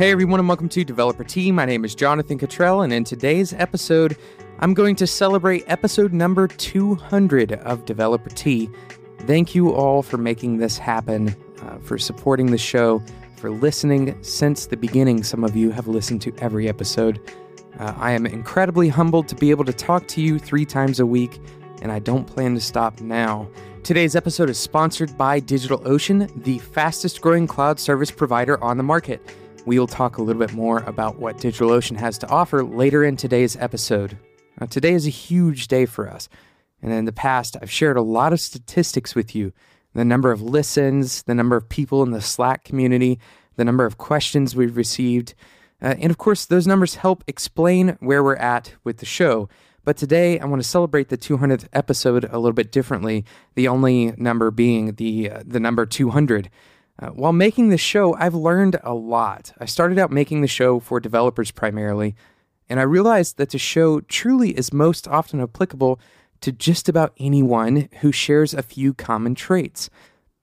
Hey everyone, and welcome to Developer Tea. My name is Jonathan Cutrell, and in today's episode, I'm going to celebrate episode number 200 of Developer Tea. Thank you all for making this happen, uh, for supporting the show, for listening since the beginning. Some of you have listened to every episode. Uh, I am incredibly humbled to be able to talk to you three times a week, and I don't plan to stop now. Today's episode is sponsored by DigitalOcean, the fastest growing cloud service provider on the market. We'll talk a little bit more about what DigitalOcean has to offer later in today's episode. Now, today is a huge day for us. And in the past, I've shared a lot of statistics with you the number of listens, the number of people in the Slack community, the number of questions we've received. Uh, and of course, those numbers help explain where we're at with the show. But today, I want to celebrate the 200th episode a little bit differently, the only number being the, uh, the number 200. Uh, while making this show, I've learned a lot. I started out making the show for developers primarily, and I realized that the show truly is most often applicable to just about anyone who shares a few common traits.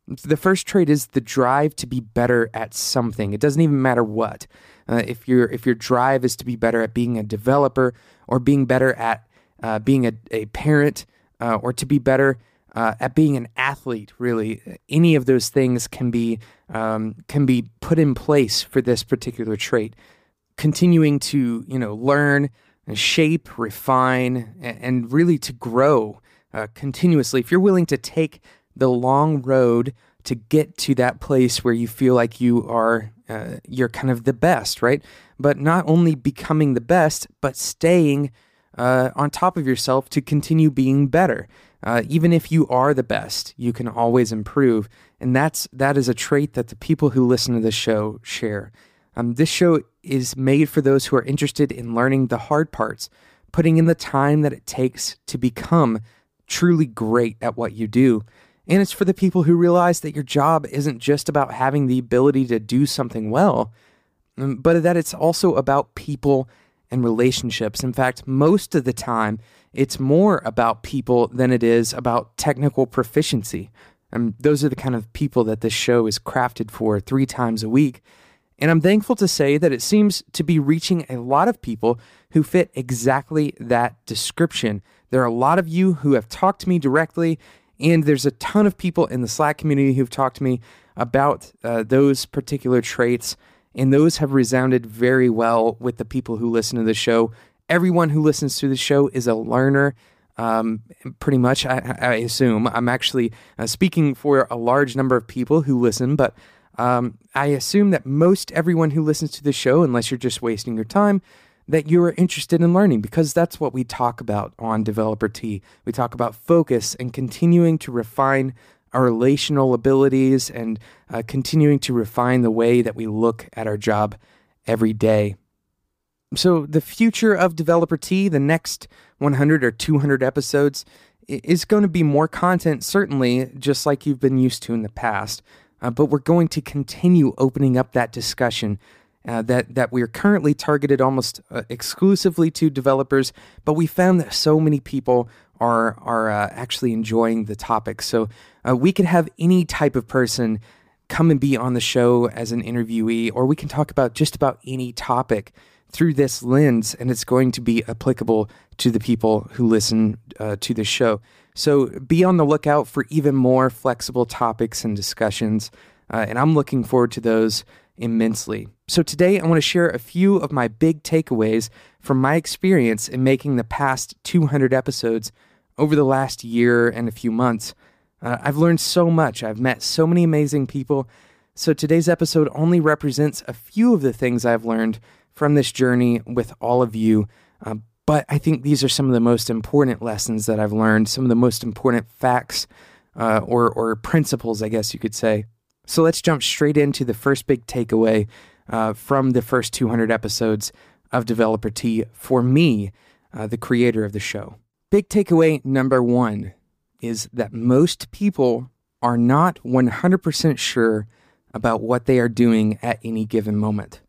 The first trait is the drive to be better at something. It doesn't even matter what. Uh, if your if your drive is to be better at being a developer or being better at uh, being a, a parent uh, or to be better uh, at being an athlete, really, any of those things can be um, can be put in place for this particular trait. Continuing to you know learn, shape, refine, and really to grow uh, continuously. If you're willing to take the long road to get to that place where you feel like you are uh, you're kind of the best, right? But not only becoming the best, but staying uh, on top of yourself to continue being better. Uh, even if you are the best, you can always improve, and that's that is a trait that the people who listen to this show share. Um, this show is made for those who are interested in learning the hard parts, putting in the time that it takes to become truly great at what you do. And it's for the people who realize that your job isn't just about having the ability to do something well, um, but that it's also about people and relationships. In fact, most of the time, it's more about people than it is about technical proficiency. And those are the kind of people that this show is crafted for three times a week. And I'm thankful to say that it seems to be reaching a lot of people who fit exactly that description. There are a lot of you who have talked to me directly, and there's a ton of people in the Slack community who've talked to me about uh, those particular traits and those have resounded very well with the people who listen to the show. Everyone who listens to the show is a learner. Um, pretty much, I, I, assume. I'm actually uh, speaking for a large number of people who listen, but um, I assume that most everyone who listens to the show, unless you're just wasting your time, that you are interested in learning because that's what we talk about on Developer Tea. We talk about focus and continuing to refine our relational abilities and uh, continuing to refine the way that we look at our job every day. So, the future of Developer Tea, the next 100 or 200 episodes, is going to be more content, certainly, just like you've been used to in the past. Uh, but we're going to continue opening up that discussion uh, that that we're currently targeted almost uh, exclusively to developers, but we found that so many people are are uh, actually enjoying the topic. So uh, we could have any type of person come and be on the show as an interviewee, or we can talk about just about any topic through this lens, and it's going to be applicable to the people who listen uh, to the show. So be on the lookout for even more flexible topics and discussions, uh, and I'm looking forward to those immensely. So today I want to share a few of my big takeaways from my experience in making the past 200 episodes over the last year and a few months. Uh, I've learned so much. I've met so many amazing people. So today's episode only represents a few of the things I've learned from this journey with all of you. Uh, but I think these are some of the most important lessons that I've learned, some of the most important facts uh, or, or principles, I guess you could say. So let's jump straight into the first big takeaway uh, from the first 200 episodes of Developer Tea for me, uh, the creator of the show. Big takeaway number one is that most people are not 100% sure about what they are doing at any given moment.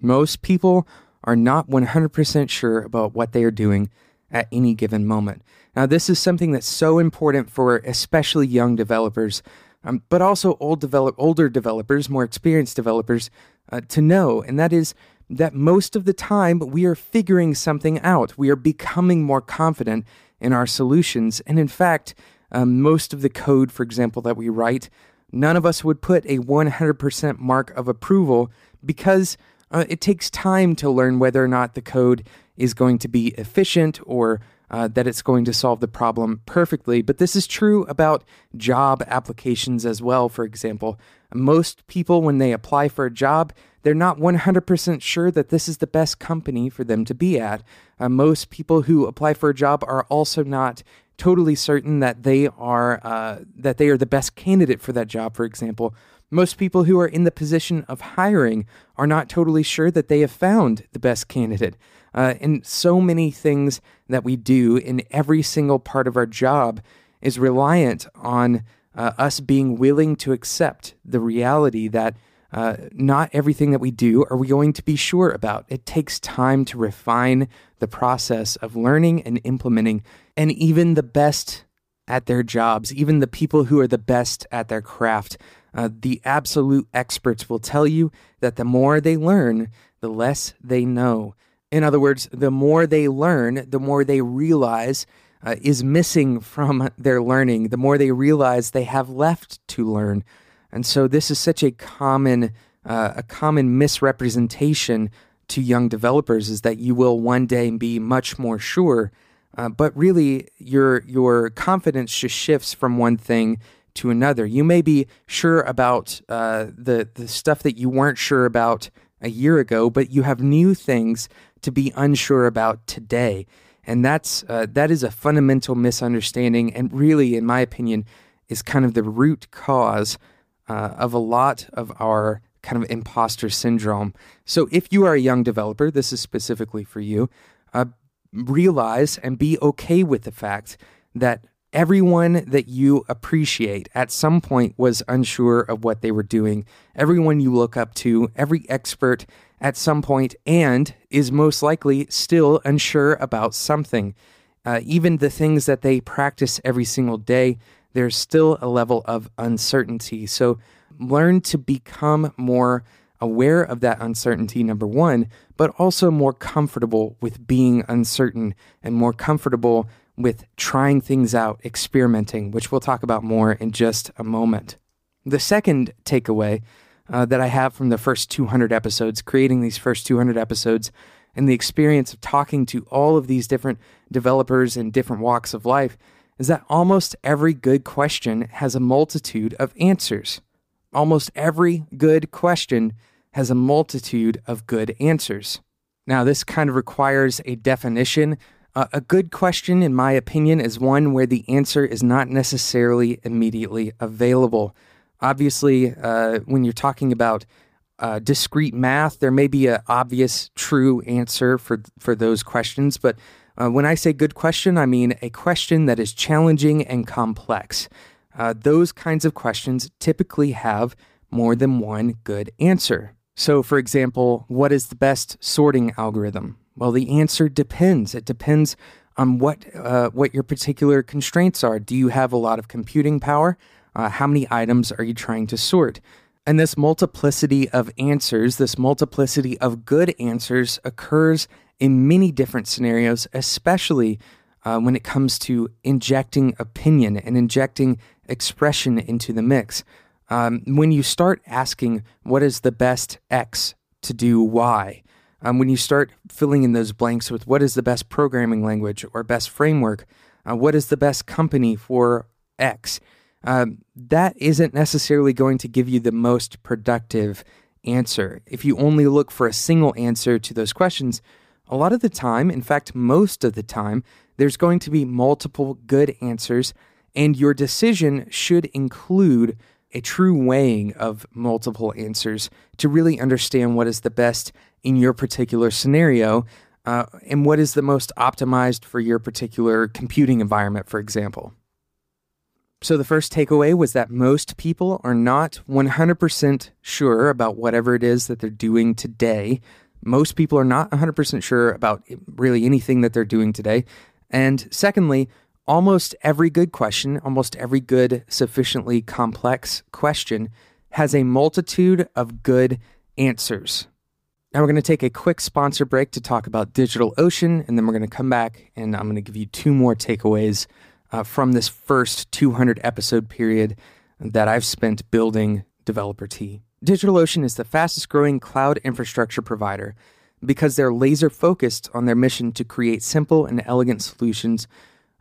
Most people are not 100% sure about what they are doing at any given moment. Now, this is something that's so important for especially young developers. Um, but also old develop, older developers, more experienced developers, uh, to know, and that is that most of the time we are figuring something out. We are becoming more confident in our solutions. And in fact, um, most of the code, for example, that we write, none of us would put a 100% mark of approval because uh, it takes time to learn whether or not the code is going to be efficient or uh, that it's going to solve the problem perfectly. But this is true about job applications as well, for example. Most people, when they apply for a job, they're not 100% sure that this is the best company for them to be at. Uh, most people who apply for a job are also not totally certain that they are uh, that they are the best candidate for that job. For example, most people who are in the position of hiring are not totally sure that they have found the best candidate. Uh, and so many things that we do in every single part of our job is reliant on uh, us being willing to accept the reality that uh, not everything that we do are we going to be sure about. It takes time to refine the process of learning and implementing, and even the best at their jobs, even the people who are the best at their craft, uh, the absolute experts will tell you that the more they learn, the less they know. In other words, the more they learn, the more they realize uh, is missing from their learning, the more they realize they have left to learn. And so this is such a common uh, a common misrepresentation to young developers is that you will one day be much more sure, uh, but really your your confidence just shifts from one thing to another. You may be sure about uh, the the stuff that you weren't sure about a year ago, but you have new things to be unsure about today, and that's uh, that is a fundamental misunderstanding, and really, in my opinion, is kind of the root cause uh, of a lot of our kind of imposter syndrome. So, if you are a young developer, this is specifically for you, uh, realize and be okay with the fact that everyone that you appreciate at some point was unsure of what they were doing. Everyone you look up to, every expert at some point, and is most likely still unsure about something. Uh, even the things that they practice every single day there's still a level of uncertainty. So learn to become more aware of that uncertainty, number one, but also more comfortable with being uncertain and more comfortable with trying things out, experimenting, which we'll talk about more in just a moment. The second takeaway uh, that I have from the first 200 episodes, creating these first 200 episodes, and the experience of talking to all of these different developers in different walks of life is that almost every good question has a multitude of answers. Almost every good question has a multitude of good answers. Now, this kind of requires a definition. Uh, a good question, in my opinion, is one where the answer is not necessarily immediately available. Obviously, uh, when you're talking about uh, discrete math, there may be an obvious true answer for for those questions, but uh, when I say good question, I mean a question that is challenging and complex. Uh, those kinds of questions typically have more than one good answer. So, for example, what is the best sorting algorithm? Well, the answer depends. It depends on what uh, what your particular constraints are. Do you have a lot of computing power? Uh, how many items are you trying to sort? And this multiplicity of answers, this multiplicity of good answers occurs in many different scenarios, especially uh, when it comes to injecting opinion and injecting expression into the mix. Um, when you start asking, what is the best X to do Y? Um, when you start filling in those blanks with what is the best programming language or best framework, uh, what is the best company for X, um, that isn't necessarily going to give you the most productive answer. If you only look for a single answer to those questions, a lot of the time, in fact, most of the time, there's going to be multiple good answers, and your decision should include a true weighing of multiple answers to really understand what is the best in your particular scenario uh, and what is the most optimized for your particular computing environment, for example. So, the first takeaway was that most people are not 100% sure about whatever it is that they're doing today most people are not 100% sure about really anything that they're doing today. And secondly, Almost every good question, almost every good, sufficiently complex question has a multitude of good answers. Now, we're going to take a quick sponsor break to talk about DigitalOcean, and then we're going to come back and I'm going to give you two more takeaways uh, from this first 200 episode period that I've spent building Developer Tea. DigitalOcean is the fastest growing cloud infrastructure provider because they're laser focused on their mission to create simple and elegant solutions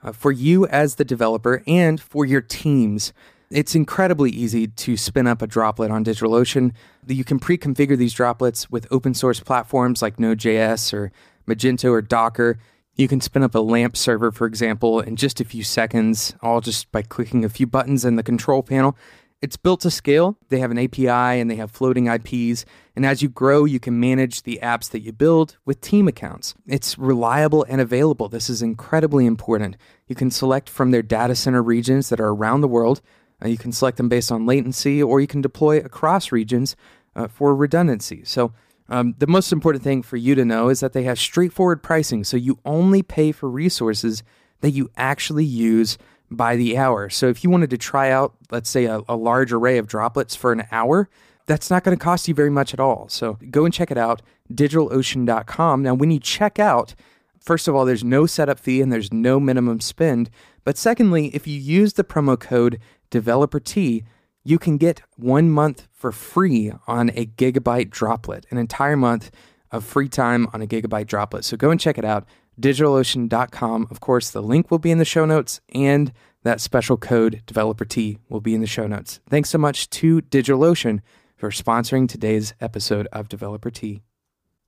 uh, for you as the developer and for your teams it's incredibly easy to spin up a droplet on DigitalOcean. You can pre configure these droplets with open source platforms like Node.js or Magento or Docker. You can spin up a LAMP server, for example, in just a few seconds, all just by clicking a few buttons in the control panel. It's built to scale. They have an API and they have floating IPs. And as you grow, you can manage the apps that you build with team accounts. It's reliable and available. This is incredibly important. You can select from their data center regions that are around the world. Uh, you can select them based on latency, or you can deploy across regions uh, for redundancy. So, um, the most important thing for you to know is that they have straightforward pricing. So, you only pay for resources that you actually use by the hour. So, if you wanted to try out, let's say, a, a large array of droplets for an hour, that's not going to cost you very much at all. So, go and check it out, digitalocean.com. Now, when you check out, first of all, there's no setup fee and there's no minimum spend. But secondly, if you use the promo code Developer Tea, you can get one month for free on a gigabyte droplet, an entire month of free time on a gigabyte droplet. So go and check it out, digitalocean.com. Of course, the link will be in the show notes and that special code Developer Tea will be in the show notes. Thanks so much to DigitalOcean for sponsoring today's episode of Developer Tea.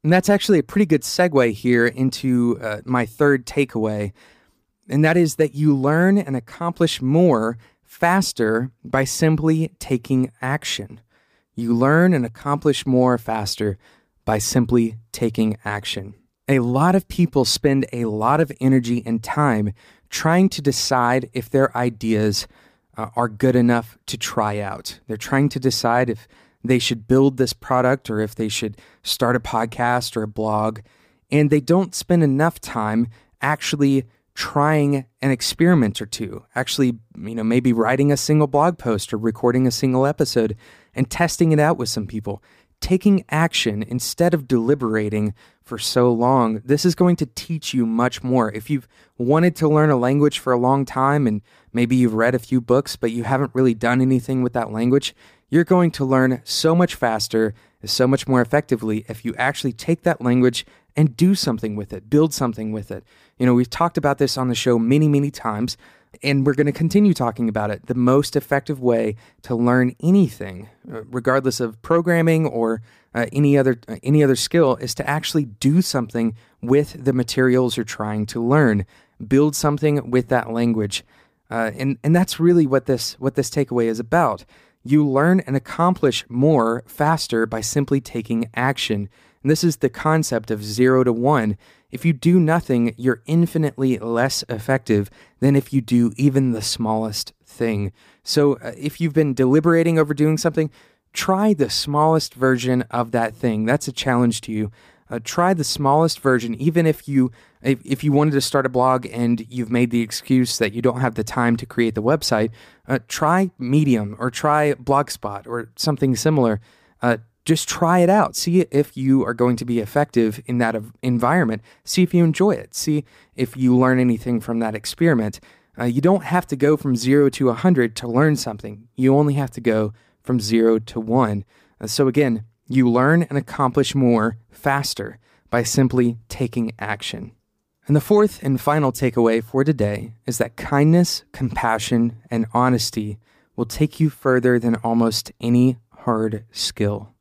And that's actually a pretty good segue here into uh, my third takeaway, and that is that you learn and accomplish more faster by simply taking action. You learn and accomplish more faster by simply taking action. A lot of people spend a lot of energy and time trying to decide if their ideas uh, are good enough to try out. They're trying to decide if they should build this product or if they should start a podcast or a blog. And they don't spend enough time actually trying an experiment or two, actually, you know, maybe writing a single blog post or recording a single episode and testing it out with some people. Taking action instead of deliberating for so long, this is going to teach you much more. If you've wanted to learn a language for a long time and maybe you've read a few books, but you haven't really done anything with that language, you're going to learn so much faster, so much more effectively if you actually take that language and do something with it, build something with it. You know, we've talked about this on the show many, many times, and we're going to continue talking about it. The most effective way to learn anything, uh, regardless of programming or uh, any other uh, any other skill, is to actually do something with the materials you're trying to learn. Build something with that language, uh, and and that's really what this what this takeaway is about. You learn and accomplish more faster by simply taking action. And this is the concept of zero to one. If you do nothing, you're infinitely less effective than if you do even the smallest thing. So uh, if you've been deliberating over doing something, try the smallest version of that thing. That's a challenge to you. Uh, try the smallest version, even if you if, if you wanted to start a blog and you've made the excuse that you don't have the time to create the website. Uh, try Medium or try Blogspot or something similar. Uh, just try it out. See if you are going to be effective in that environment. See if you enjoy it. See if you learn anything from that experiment. Uh, you don't have to go from zero to 100 to learn something. You only have to go from zero to one. Uh, so, again, you learn and accomplish more faster by simply taking action. And the fourth and final takeaway for today is that kindness, compassion, and honesty will take you further than almost any hard skill.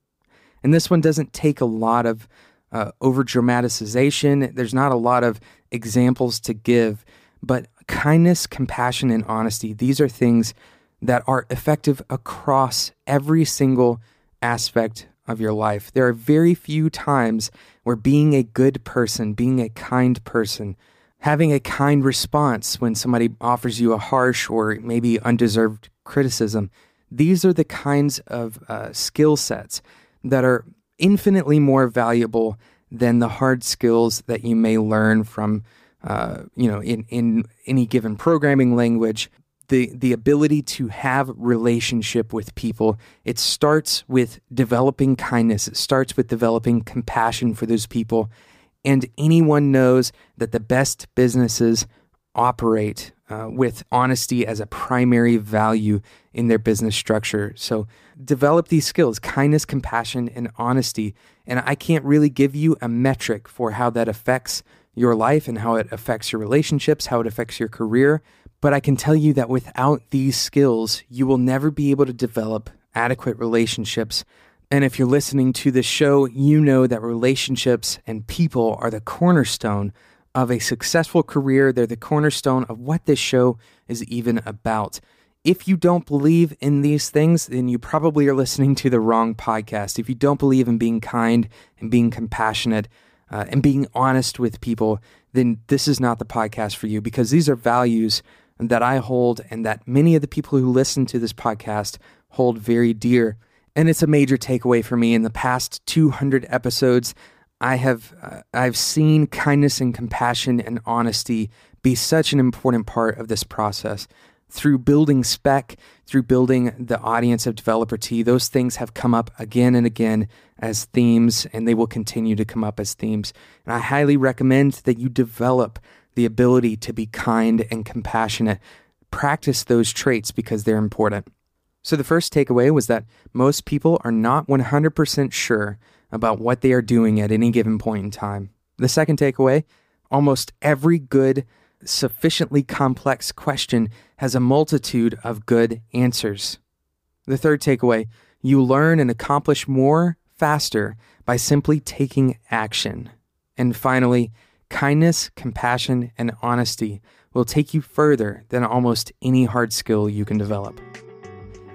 And this one doesn't take a lot of uh, over dramatization. There's not a lot of examples to give, but kindness, compassion, and honesty, these are things that are effective across every single aspect of your life. There are very few times where being a good person, being a kind person, having a kind response when somebody offers you a harsh or maybe undeserved criticism, these are the kinds of uh, skill sets that are infinitely more valuable than the hard skills that you may learn from uh, you know, in, in any given programming language, the, the ability to have relationship with people, it starts with developing kindness. It starts with developing compassion for those people. And anyone knows that the best businesses operate uh, with honesty as a primary value in their business structure. So develop these skills kindness, compassion, and honesty. And I can't really give you a metric for how that affects your life and how it affects your relationships, how it affects your career. But I can tell you that without these skills, you will never be able to develop adequate relationships. And if you're listening to this show, you know that relationships and people are the cornerstone of a successful career. They're the cornerstone of what this show is even about. If you don't believe in these things, then you probably are listening to the wrong podcast. If you don't believe in being kind and being compassionate uh, and being honest with people, then this is not the podcast for you because these are values that I hold and that many of the people who listen to this podcast hold very dear. And it's a major takeaway for me in the past 200 episodes. I have uh, I've seen kindness and compassion and honesty be such an important part of this process. Through building spec, through building the audience of Developer Tea, those things have come up again and again as themes, and they will continue to come up as themes. And I highly recommend that you develop the ability to be kind and compassionate. Practice those traits because they're important. So, the first takeaway was that most people are not 100% sure about what they are doing at any given point in time. The second takeaway almost every good, sufficiently complex question has a multitude of good answers. The third takeaway you learn and accomplish more faster by simply taking action. And finally, kindness, compassion, and honesty will take you further than almost any hard skill you can develop.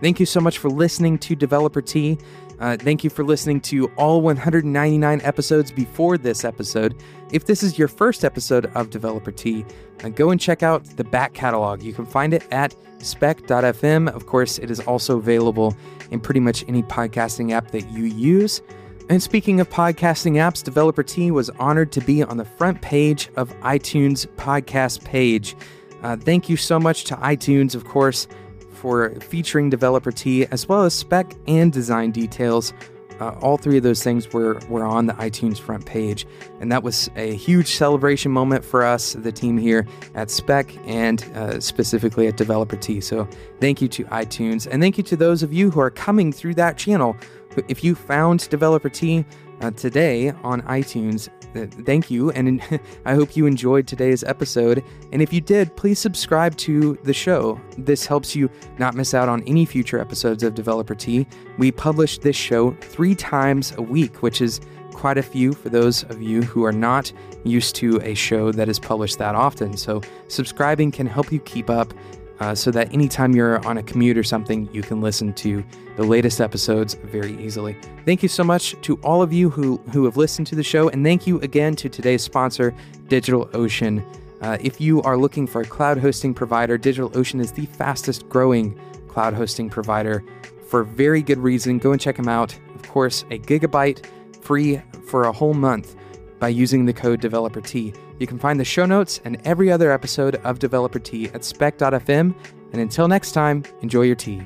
Thank you so much for listening to Developer Tea. Uh, thank you for listening to all 199 episodes before this episode. If this is your first episode of Developer Tea, uh, go and check out the back catalog. You can find it at spec.fm. Of course, it is also available in pretty much any podcasting app that you use. And speaking of podcasting apps, Developer Tea was honored to be on the front page of iTunes podcast page. Uh, thank you so much to iTunes, of course for featuring Developer Tea, as well as spec and design details. Uh, all three of those things were, were on the iTunes front page. And that was a huge celebration moment for us, the team here at Spec, and uh, specifically at Developer Tea. So thank you to iTunes. And thank you to those of you who are coming through that channel. If you found Developer Tea uh, today on iTunes, uh, thank you, and I hope you enjoyed today's episode. And if you did, please subscribe to the show. This helps you not miss out on any future episodes of Developer Tea. We publish this show three times a week, which is quite a few for those of you who are not used to a show that is published that often. So, subscribing can help you keep up uh, so that anytime you're on a commute or something, you can listen to the latest episodes very easily. Thank you so much to all of you who, who have listened to the show, and thank you again to today's sponsor, DigitalOcean. Uh, if you are looking for a cloud hosting provider, DigitalOcean is the fastest growing cloud hosting provider for very good reason. Go and check them out. Of course, a gigabyte free for a whole month by using the code DeveloperTea. You can find the show notes and every other episode of Developer Tea at spec.fm. And until next time, enjoy your tea.